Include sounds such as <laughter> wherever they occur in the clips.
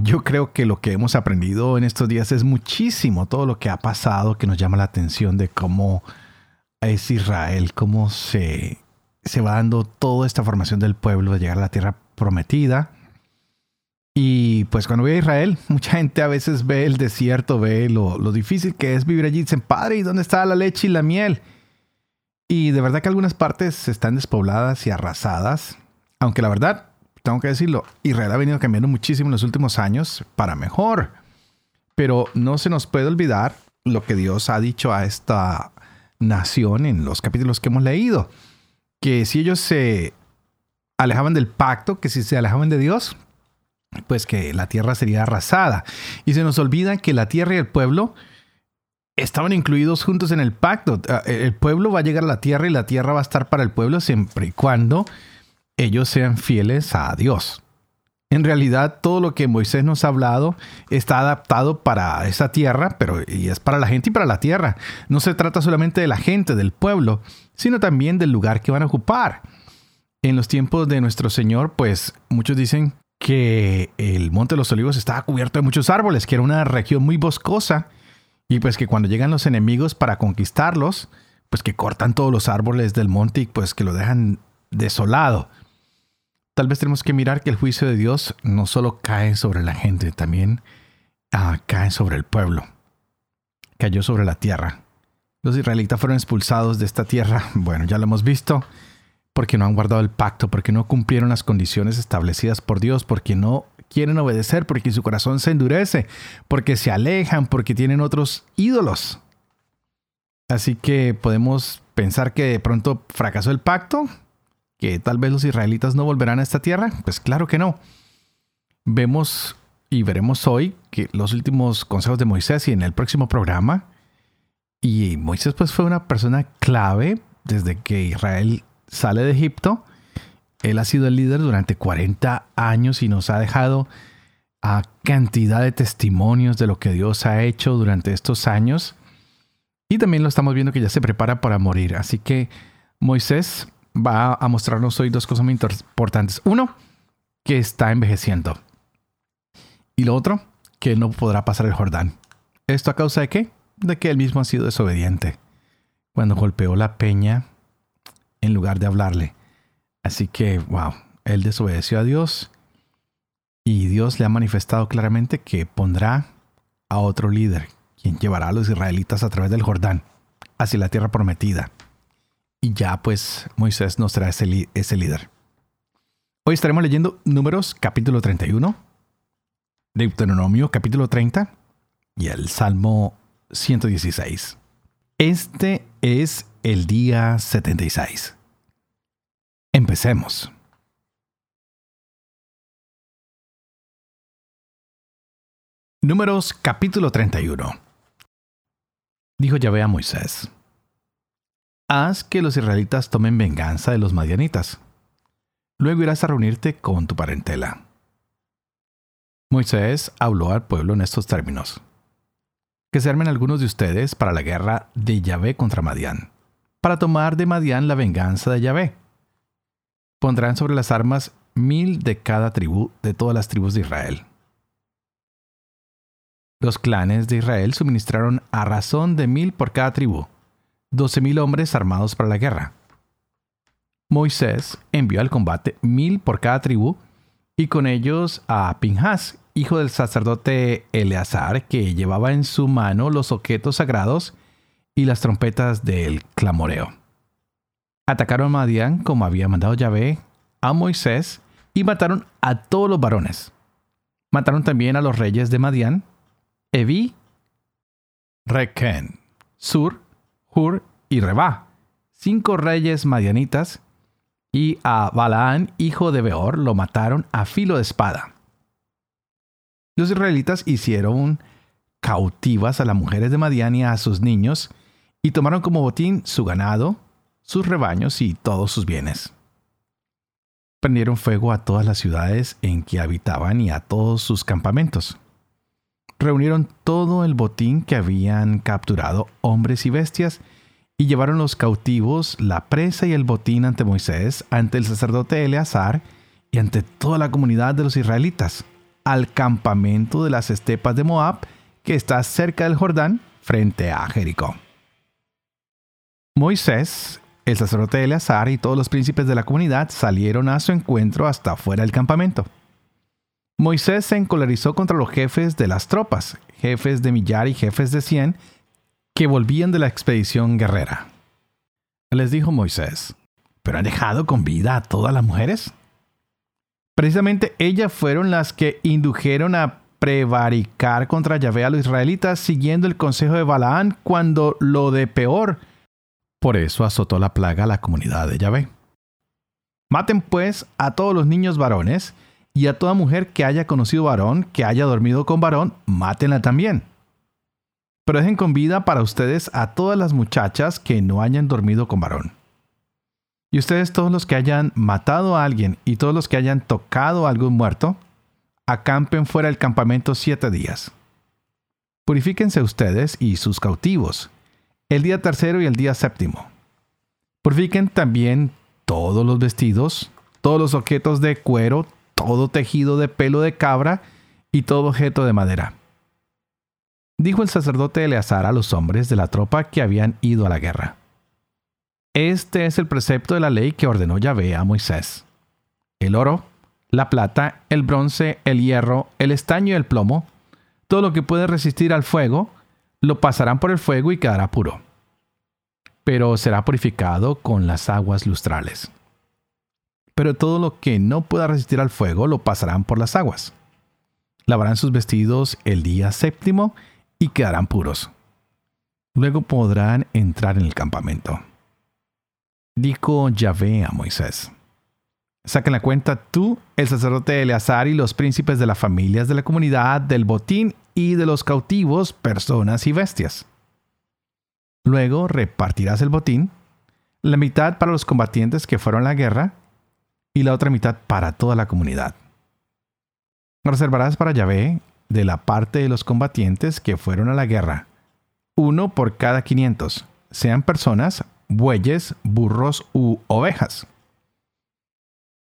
Yo creo que lo que hemos aprendido en estos días es muchísimo todo lo que ha pasado que nos llama la atención de cómo es Israel, cómo se, se va dando toda esta formación del pueblo de llegar a la tierra prometida. Y pues cuando voy a Israel, <laughs> mucha gente a veces ve el desierto, ve lo, lo difícil que es vivir allí. Dicen, padre, ¿y dónde está la leche y la miel? Y de verdad que algunas partes están despobladas y arrasadas. Aunque la verdad, tengo que decirlo, Israel ha venido cambiando muchísimo en los últimos años para mejor. Pero no se nos puede olvidar lo que Dios ha dicho a esta nación en los capítulos que hemos leído. Que si ellos se alejaban del pacto, que si se alejaban de Dios, pues que la tierra sería arrasada. Y se nos olvida que la tierra y el pueblo estaban incluidos juntos en el pacto. Ah, el pueblo va a llegar a la tierra y la tierra va a estar para el pueblo siempre y cuando ellos sean fieles a Dios. En realidad, todo lo que Moisés nos ha hablado está adaptado para esa tierra, pero y es para la gente y para la tierra. No se trata solamente de la gente, del pueblo, sino también del lugar que van a ocupar. En los tiempos de nuestro Señor, pues muchos dicen que el Monte de los Olivos estaba cubierto de muchos árboles, que era una región muy boscosa, y pues que cuando llegan los enemigos para conquistarlos, pues que cortan todos los árboles del monte y pues que lo dejan desolado tal vez tenemos que mirar que el juicio de Dios no solo cae sobre la gente, también ah, cae sobre el pueblo. Cayó sobre la tierra. Los israelitas fueron expulsados de esta tierra, <laughs> bueno, ya lo hemos visto, porque no han guardado el pacto, porque no cumplieron las condiciones establecidas por Dios, porque no quieren obedecer, porque su corazón se endurece, porque se alejan, porque tienen otros ídolos. Así que podemos pensar que de pronto fracasó el pacto, que tal vez los israelitas no volverán a esta tierra? Pues claro que no. Vemos y veremos hoy que los últimos consejos de Moisés y en el próximo programa. Y Moisés pues fue una persona clave desde que Israel sale de Egipto. Él ha sido el líder durante 40 años y nos ha dejado a cantidad de testimonios de lo que Dios ha hecho durante estos años. Y también lo estamos viendo que ya se prepara para morir. Así que Moisés va a mostrarnos hoy dos cosas muy importantes. Uno, que está envejeciendo. Y lo otro, que no podrá pasar el Jordán. ¿Esto a causa de qué? De que él mismo ha sido desobediente. Cuando golpeó la peña en lugar de hablarle. Así que, wow, él desobedeció a Dios y Dios le ha manifestado claramente que pondrá a otro líder, quien llevará a los israelitas a través del Jordán, hacia la tierra prometida. Y ya pues Moisés nos trae ese, ese líder. Hoy estaremos leyendo Números capítulo 31, Deuteronomio capítulo 30 y el Salmo 116. Este es el día 76. Empecemos. Números capítulo 31. Dijo Yahvé a Moisés haz que los israelitas tomen venganza de los madianitas. Luego irás a reunirte con tu parentela. Moisés habló al pueblo en estos términos. Que se armen algunos de ustedes para la guerra de Yahvé contra Madián, para tomar de Madián la venganza de Yahvé. Pondrán sobre las armas mil de cada tribu de todas las tribus de Israel. Los clanes de Israel suministraron a razón de mil por cada tribu, 12.000 hombres armados para la guerra. Moisés envió al combate mil por cada tribu y con ellos a Pinhas, hijo del sacerdote Eleazar, que llevaba en su mano los objetos sagrados y las trompetas del clamoreo. Atacaron a Madián como había mandado Yahvé a Moisés y mataron a todos los varones. Mataron también a los reyes de Madián, Evi, Requen, Sur Hur y Reba, cinco reyes madianitas, y a Balaán, hijo de Beor, lo mataron a filo de espada. Los israelitas hicieron cautivas a las mujeres de Madián y a sus niños, y tomaron como botín su ganado, sus rebaños y todos sus bienes. Prendieron fuego a todas las ciudades en que habitaban y a todos sus campamentos. Reunieron todo el botín que habían capturado hombres y bestias, y llevaron los cautivos, la presa y el botín ante Moisés, ante el sacerdote Eleazar y ante toda la comunidad de los israelitas, al campamento de las estepas de Moab, que está cerca del Jordán, frente a Jericó. Moisés, el sacerdote Eleazar y todos los príncipes de la comunidad salieron a su encuentro hasta fuera del campamento. Moisés se encolerizó contra los jefes de las tropas, jefes de millar y jefes de cien, que volvían de la expedición guerrera. Les dijo Moisés, ¿pero han dejado con vida a todas las mujeres? Precisamente ellas fueron las que indujeron a prevaricar contra Yahvé a los israelitas siguiendo el consejo de Balaán cuando lo de peor por eso azotó la plaga a la comunidad de Yahvé. Maten pues a todos los niños varones, y a toda mujer que haya conocido varón, que haya dormido con varón, mátenla también. Pero dejen con vida para ustedes a todas las muchachas que no hayan dormido con varón. Y ustedes todos los que hayan matado a alguien y todos los que hayan tocado a algún muerto, acampen fuera del campamento siete días. Purifíquense ustedes y sus cautivos, el día tercero y el día séptimo. Purifiquen también todos los vestidos, todos los objetos de cuero, todo tejido de pelo de cabra y todo objeto de madera. Dijo el sacerdote Eleazar a los hombres de la tropa que habían ido a la guerra. Este es el precepto de la ley que ordenó Yahvé a Moisés. El oro, la plata, el bronce, el hierro, el estaño y el plomo, todo lo que puede resistir al fuego, lo pasarán por el fuego y quedará puro, pero será purificado con las aguas lustrales. Pero todo lo que no pueda resistir al fuego lo pasarán por las aguas. Lavarán sus vestidos el día séptimo y quedarán puros. Luego podrán entrar en el campamento. Dijo Yahvé a Moisés. Saquen la cuenta tú, el sacerdote Eleazar y los príncipes de las familias de la comunidad del botín y de los cautivos, personas y bestias. Luego repartirás el botín, la mitad para los combatientes que fueron a la guerra y la otra mitad para toda la comunidad. Reservarás para Yahvé de la parte de los combatientes que fueron a la guerra, uno por cada quinientos, sean personas, bueyes, burros u ovejas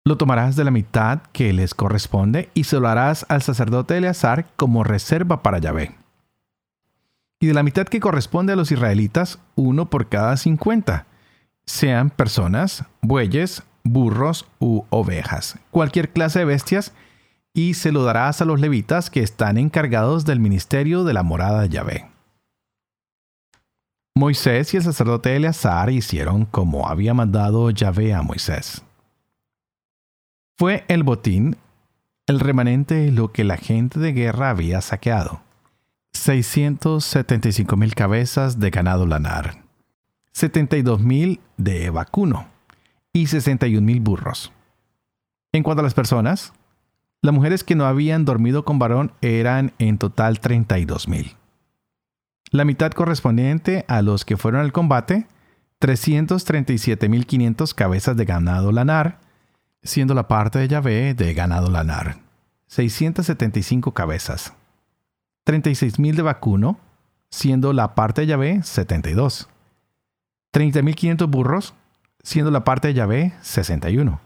lo tomarás de la mitad que les corresponde y se lo harás al sacerdote Eleazar como reserva para Yahvé. Y de la mitad que corresponde a los israelitas, uno por cada cincuenta, sean personas, bueyes, burros u ovejas, cualquier clase de bestias, y se lo darás a los levitas que están encargados del ministerio de la morada de Yahvé. Moisés y el sacerdote Eleazar hicieron como había mandado Yahvé a Moisés. Fue el botín el remanente de lo que la gente de guerra había saqueado. 675 mil cabezas de ganado lanar, 72 mil de vacuno y 61 mil burros. En cuanto a las personas, las mujeres que no habían dormido con varón eran en total 32 mil. La mitad correspondiente a los que fueron al combate, 337.500 cabezas de ganado lanar, siendo la parte de Yahvé de ganado lanar, 675 cabezas, 36.000 de vacuno, siendo la parte de Yahvé 72, 30.500 burros, siendo la parte de Yahvé 61.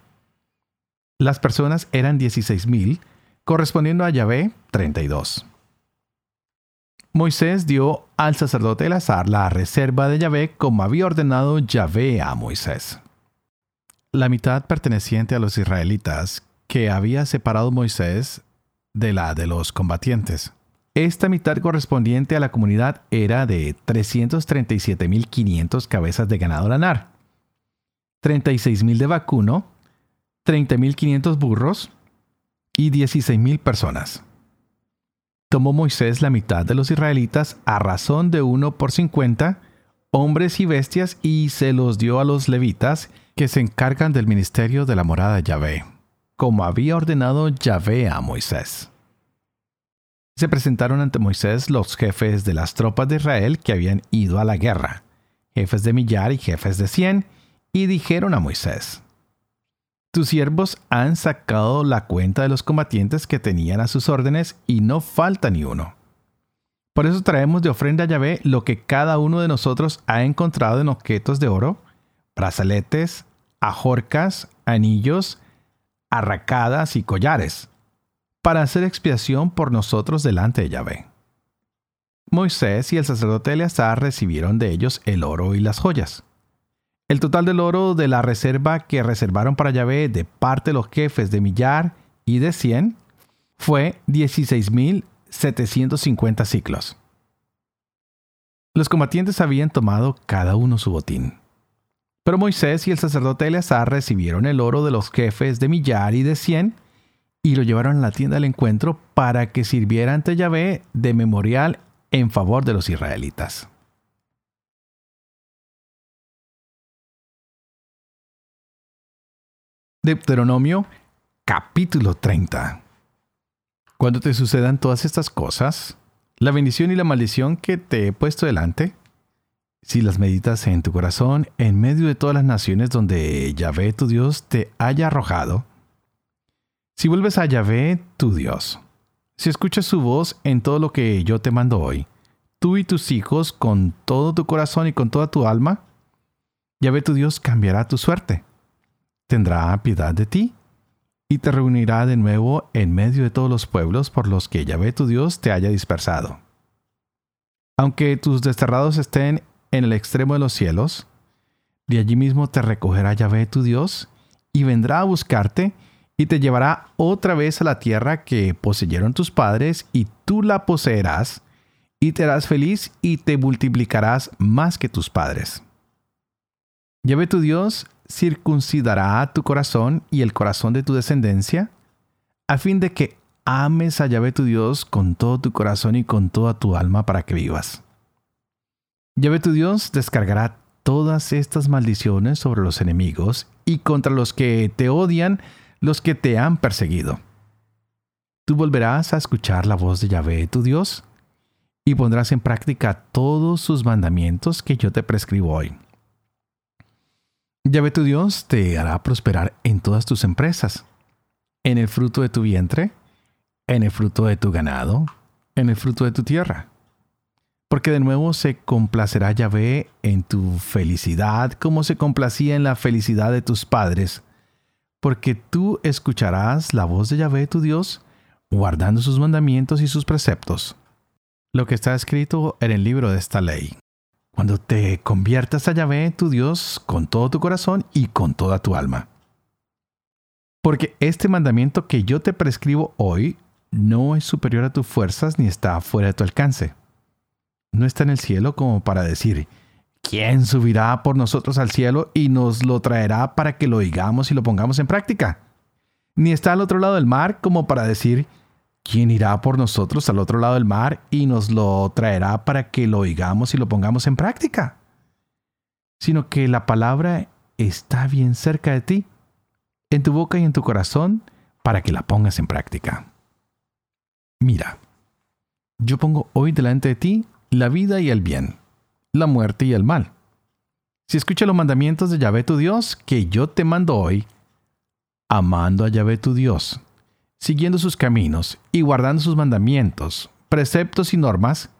Las personas eran 16.000, correspondiendo a Yahvé 32. Moisés dio al sacerdote Elazar la reserva de Yahvé como había ordenado Yahvé a Moisés la mitad perteneciente a los israelitas que había separado Moisés de la de los combatientes. Esta mitad correspondiente a la comunidad era de 337.500 cabezas de ganado lanar, 36.000 de vacuno, 30.500 burros y 16.000 personas. Tomó Moisés la mitad de los israelitas a razón de uno por cincuenta, hombres y bestias, y se los dio a los levitas, que se encargan del ministerio de la morada de Yahvé, como había ordenado Yahvé a Moisés. Se presentaron ante Moisés los jefes de las tropas de Israel que habían ido a la guerra, jefes de millar y jefes de cien, y dijeron a Moisés, Tus siervos han sacado la cuenta de los combatientes que tenían a sus órdenes y no falta ni uno. Por eso traemos de ofrenda a Yahvé lo que cada uno de nosotros ha encontrado en objetos de oro, brazaletes, ajorcas, anillos, arracadas y collares, para hacer expiación por nosotros delante de Yahvé. Moisés y el sacerdote Eleazar recibieron de ellos el oro y las joyas. El total del oro de la reserva que reservaron para Yahvé de parte de los jefes de millar y de cien fue 16.750 ciclos. Los combatientes habían tomado cada uno su botín. Pero Moisés y el sacerdote Eleazar recibieron el oro de los jefes de millar y de cien y lo llevaron a la tienda del encuentro para que sirviera ante Yahvé de memorial en favor de los israelitas. Deuteronomio capítulo 30 Cuando te sucedan todas estas cosas, la bendición y la maldición que te he puesto delante, si las meditas en tu corazón en medio de todas las naciones donde Yahvé tu Dios te haya arrojado, si vuelves a Yahvé tu Dios, si escuchas su voz en todo lo que yo te mando hoy, tú y tus hijos con todo tu corazón y con toda tu alma, Yahvé tu Dios cambiará tu suerte, tendrá piedad de ti y te reunirá de nuevo en medio de todos los pueblos por los que Yahvé tu Dios te haya dispersado. Aunque tus desterrados estén en el extremo de los cielos, de allí mismo te recogerá Yahvé tu Dios, y vendrá a buscarte, y te llevará otra vez a la tierra que poseyeron tus padres, y tú la poseerás, y te harás feliz, y te multiplicarás más que tus padres. Yahvé tu Dios circuncidará tu corazón y el corazón de tu descendencia, a fin de que ames a Yahvé tu Dios con todo tu corazón y con toda tu alma para que vivas. Yahvé tu Dios descargará todas estas maldiciones sobre los enemigos y contra los que te odian, los que te han perseguido. Tú volverás a escuchar la voz de Yahvé tu Dios y pondrás en práctica todos sus mandamientos que yo te prescribo hoy. Yahvé tu Dios te hará prosperar en todas tus empresas, en el fruto de tu vientre, en el fruto de tu ganado, en el fruto de tu tierra porque de nuevo se complacerá Yahvé en tu felicidad como se complacía en la felicidad de tus padres, porque tú escucharás la voz de Yahvé tu Dios, guardando sus mandamientos y sus preceptos. Lo que está escrito en el libro de esta ley. Cuando te conviertas a Yahvé tu Dios con todo tu corazón y con toda tu alma. Porque este mandamiento que yo te prescribo hoy no es superior a tus fuerzas ni está fuera de tu alcance no está en el cielo como para decir, ¿quién subirá por nosotros al cielo y nos lo traerá para que lo oigamos y lo pongamos en práctica? Ni está al otro lado del mar como para decir, ¿quién irá por nosotros al otro lado del mar y nos lo traerá para que lo oigamos y lo pongamos en práctica? Sino que la palabra está bien cerca de ti, en tu boca y en tu corazón, para que la pongas en práctica. Mira, yo pongo hoy delante de ti la vida y el bien, la muerte y el mal. Si escucha los mandamientos de Yahvé tu Dios, que yo te mando hoy, amando a Yahvé tu Dios, siguiendo sus caminos y guardando sus mandamientos, preceptos y normas,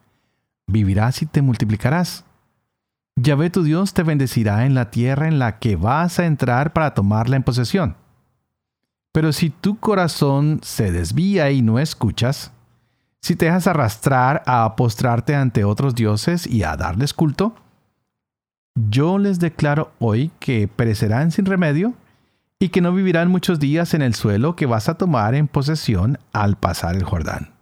vivirás y te multiplicarás. Yahvé tu Dios te bendecirá en la tierra en la que vas a entrar para tomarla en posesión. Pero si tu corazón se desvía y no escuchas, si te dejas arrastrar a postrarte ante otros dioses y a darles culto, yo les declaro hoy que perecerán sin remedio y que no vivirán muchos días en el suelo que vas a tomar en posesión al pasar el Jordán.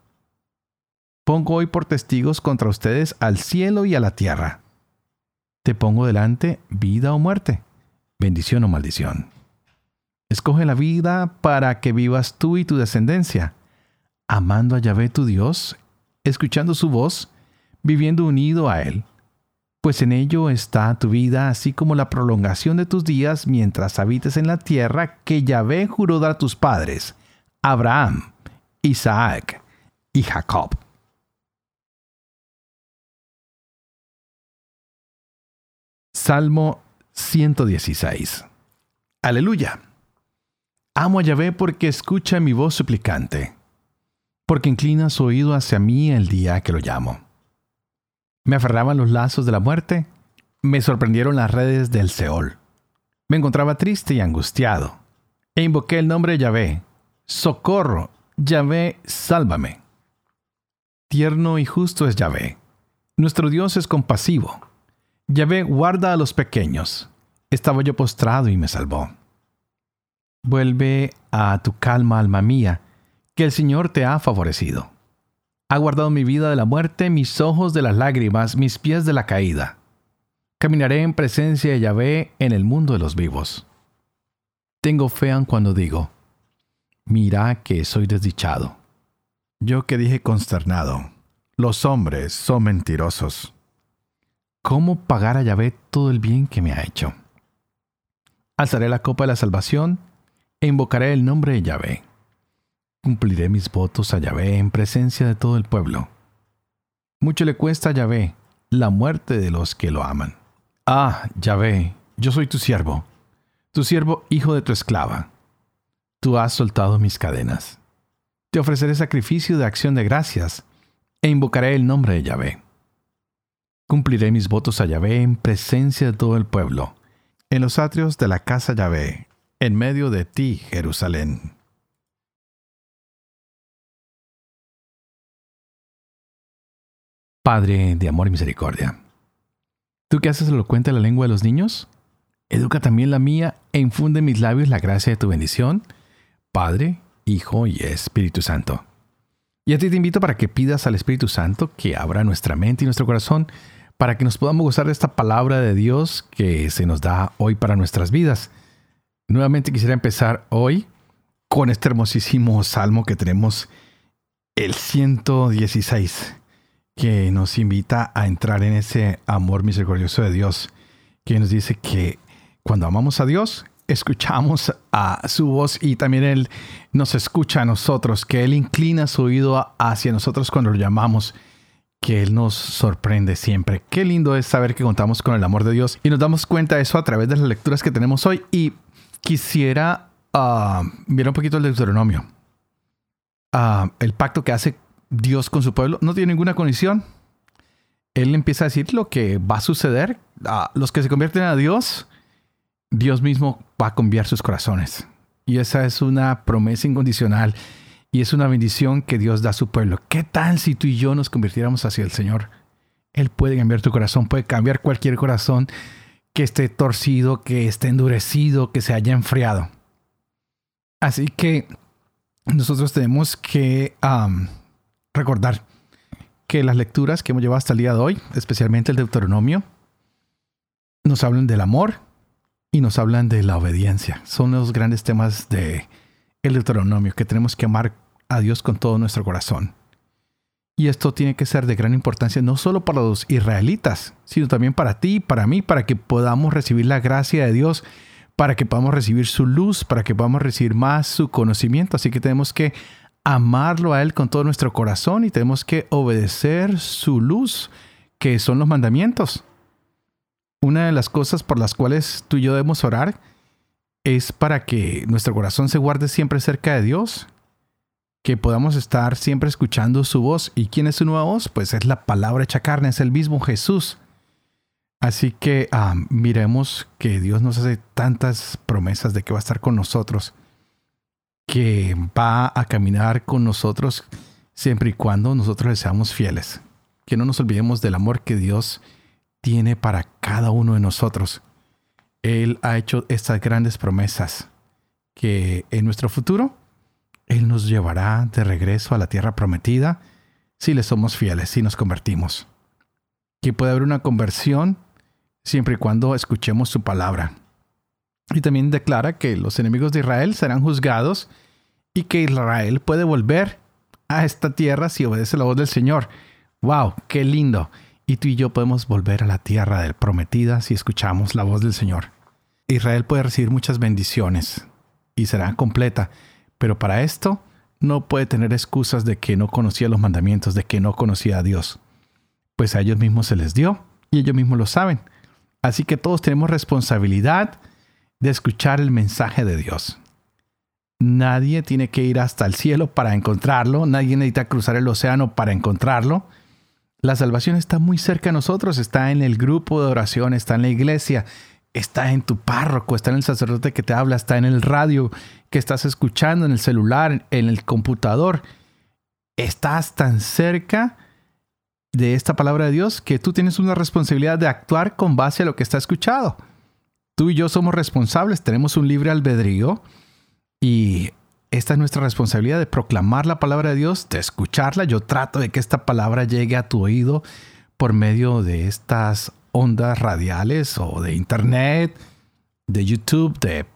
Pongo hoy por testigos contra ustedes al cielo y a la tierra. Te pongo delante vida o muerte, bendición o maldición. Escoge la vida para que vivas tú y tu descendencia amando a Yahvé tu Dios, escuchando su voz, viviendo unido a Él pues en ello está tu vida, así como la prolongación de tus días mientras habites en la tierra que Yahvé juró dar a tus padres, Abraham, Isaac y Jacob. Salmo 116. Aleluya. Amo a Yahvé porque escucha mi voz suplicante, porque inclina su oído hacia mí el día que lo llamo. Me aferraban los lazos de la muerte, me sorprendieron las redes del Seol. Me encontraba triste y angustiado, e invoqué el nombre de Yahvé. Socorro, Yahvé, sálvame. Tierno y justo es Yahvé. Nuestro Dios es compasivo. Yahvé guarda a los pequeños. Estaba yo postrado y me salvó. Vuelve a tu calma, alma mía, que el Señor te ha favorecido. Ha guardado mi vida de la muerte, mis ojos de las lágrimas, mis pies de la caída. Caminaré en presencia de Yahvé en el mundo de los vivos. Tengo fe en cuando digo, mira que soy desdichado. Yo que dije consternado, los hombres son mentirosos. ¿Cómo pagar a Yahvé todo el bien que me ha hecho? Alzaré la copa de la salvación e invocaré el nombre de Yahvé. Cumpliré mis votos a Yahvé en presencia de todo el pueblo. Mucho le cuesta a Yahvé la muerte de los que lo aman. Ah, Yahvé, yo soy tu siervo, tu siervo hijo de tu esclava. Tú has soltado mis cadenas. Te ofreceré sacrificio de acción de gracias e invocaré el nombre de Yahvé. Cumpliré mis votos a Yahvé en presencia de todo el pueblo, en los atrios de la casa Yahvé, en medio de ti, Jerusalén. Padre de amor y misericordia, ¿tú que haces elocuente la lengua de los niños? Educa también la mía e infunde en mis labios la gracia de tu bendición, Padre, Hijo y Espíritu Santo. Y a ti te invito para que pidas al Espíritu Santo que abra nuestra mente y nuestro corazón para que nos podamos gozar de esta palabra de Dios que se nos da hoy para nuestras vidas. Nuevamente quisiera empezar hoy con este hermosísimo salmo que tenemos, el 116, que nos invita a entrar en ese amor misericordioso de Dios, que nos dice que cuando amamos a Dios, escuchamos a su voz y también Él nos escucha a nosotros, que Él inclina su oído hacia nosotros cuando lo llamamos que Él nos sorprende siempre. Qué lindo es saber que contamos con el amor de Dios y nos damos cuenta de eso a través de las lecturas que tenemos hoy. Y quisiera uh, mirar un poquito el Deuteronomio. Uh, el pacto que hace Dios con su pueblo no tiene ninguna condición. Él empieza a decir lo que va a suceder. a los que se convierten a Dios, Dios mismo va a cambiar sus corazones. Y esa es una promesa incondicional y es una bendición que Dios da a su pueblo. ¿Qué tal si tú y yo nos convirtiéramos hacia el Señor? Él puede cambiar tu corazón, puede cambiar cualquier corazón que esté torcido, que esté endurecido, que se haya enfriado. Así que nosotros tenemos que recordar que las lecturas que hemos llevado hasta el día de hoy, especialmente el Deuteronomio, nos hablan del amor y nos hablan de la obediencia. Son los grandes temas de el Deuteronomio, que tenemos que amar a Dios con todo nuestro corazón. Y esto tiene que ser de gran importancia no solo para los israelitas, sino también para ti, para mí, para que podamos recibir la gracia de Dios, para que podamos recibir su luz, para que podamos recibir más su conocimiento. Así que tenemos que amarlo a Él con todo nuestro corazón y tenemos que obedecer su luz, que son los mandamientos. Una de las cosas por las cuales tú y yo debemos orar es para que nuestro corazón se guarde siempre cerca de Dios, que podamos estar siempre escuchando su voz. ¿Y quién es su nueva voz? Pues es la palabra hecha carne, es el mismo Jesús. Así que ah, miremos que Dios nos hace tantas promesas de que va a estar con nosotros, que va a caminar con nosotros siempre y cuando nosotros le seamos fieles. Que no nos olvidemos del amor que Dios tiene para cada uno de nosotros él ha hecho estas grandes promesas que en nuestro futuro Él nos llevará de regreso a la tierra prometida si le somos fieles, si nos convertimos. Que puede haber una conversión siempre y cuando escuchemos su palabra. Y también declara que los enemigos de Israel serán juzgados y que Israel puede volver a esta tierra si obedece la voz del Señor. ¡Wow! ¡Qué lindo! y tú y yo podemos volver a la tierra del prometida si escuchamos la voz del Señor. Israel puede recibir muchas bendiciones y será completa, pero para esto no puede tener excusas de que no conocía los mandamientos, de que no conocía a Dios, pues a ellos mismos se les dio y ellos mismos lo saben. Así que todos tenemos responsabilidad de escuchar el mensaje de Dios. Nadie tiene que ir hasta el cielo para encontrarlo, nadie necesita cruzar el océano para encontrarlo. La salvación está muy cerca de nosotros, está en el grupo de oración, está en la iglesia, está en tu párroco, está en el sacerdote que te habla, está en el radio que estás escuchando, en el celular, en el computador. Estás tan cerca de esta palabra de Dios que tú tienes una responsabilidad de actuar con base a lo que está escuchado. Tú y yo somos responsables, tenemos un libre albedrío y esta es nuestra responsabilidad de proclamar la palabra de Dios, de escucharla. Yo trato de que esta palabra llegue a tu oído por medio de estas ondas radiales o de internet, de YouTube, de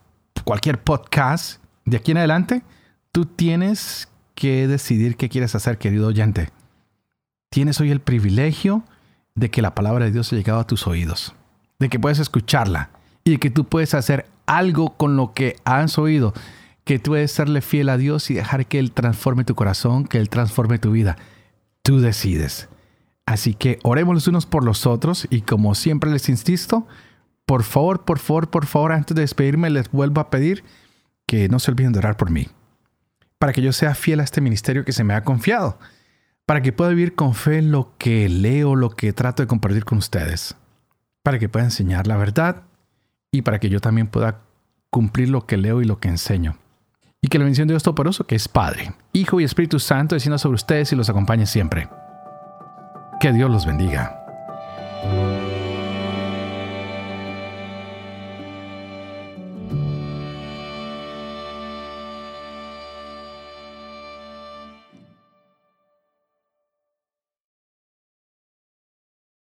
cualquier podcast. De aquí en adelante, tú tienes que decidir qué quieres hacer, querido oyente. Tienes hoy el privilegio de que la palabra de Dios ha llegado a tus oídos, de que puedes escucharla y que tú puedes hacer algo con lo que has oído que tú debes serle fiel a Dios y dejar que Él transforme tu corazón, que Él transforme tu vida. Tú decides. Así que oremos los unos por los otros y como siempre les insisto, por favor, por favor, por favor, antes de despedirme les vuelvo a pedir que no se olviden de orar por mí, para que yo sea fiel a este ministerio que se me ha confiado, para que pueda vivir con fe en lo que leo, lo que trato de compartir con ustedes, para que pueda enseñar la verdad y para que yo también pueda cumplir lo que leo y lo que enseño. Y que la bendición de Dios Todopoderoso, que es Padre, Hijo y Espíritu Santo, descienda sobre ustedes y los acompañe siempre. Que Dios los bendiga.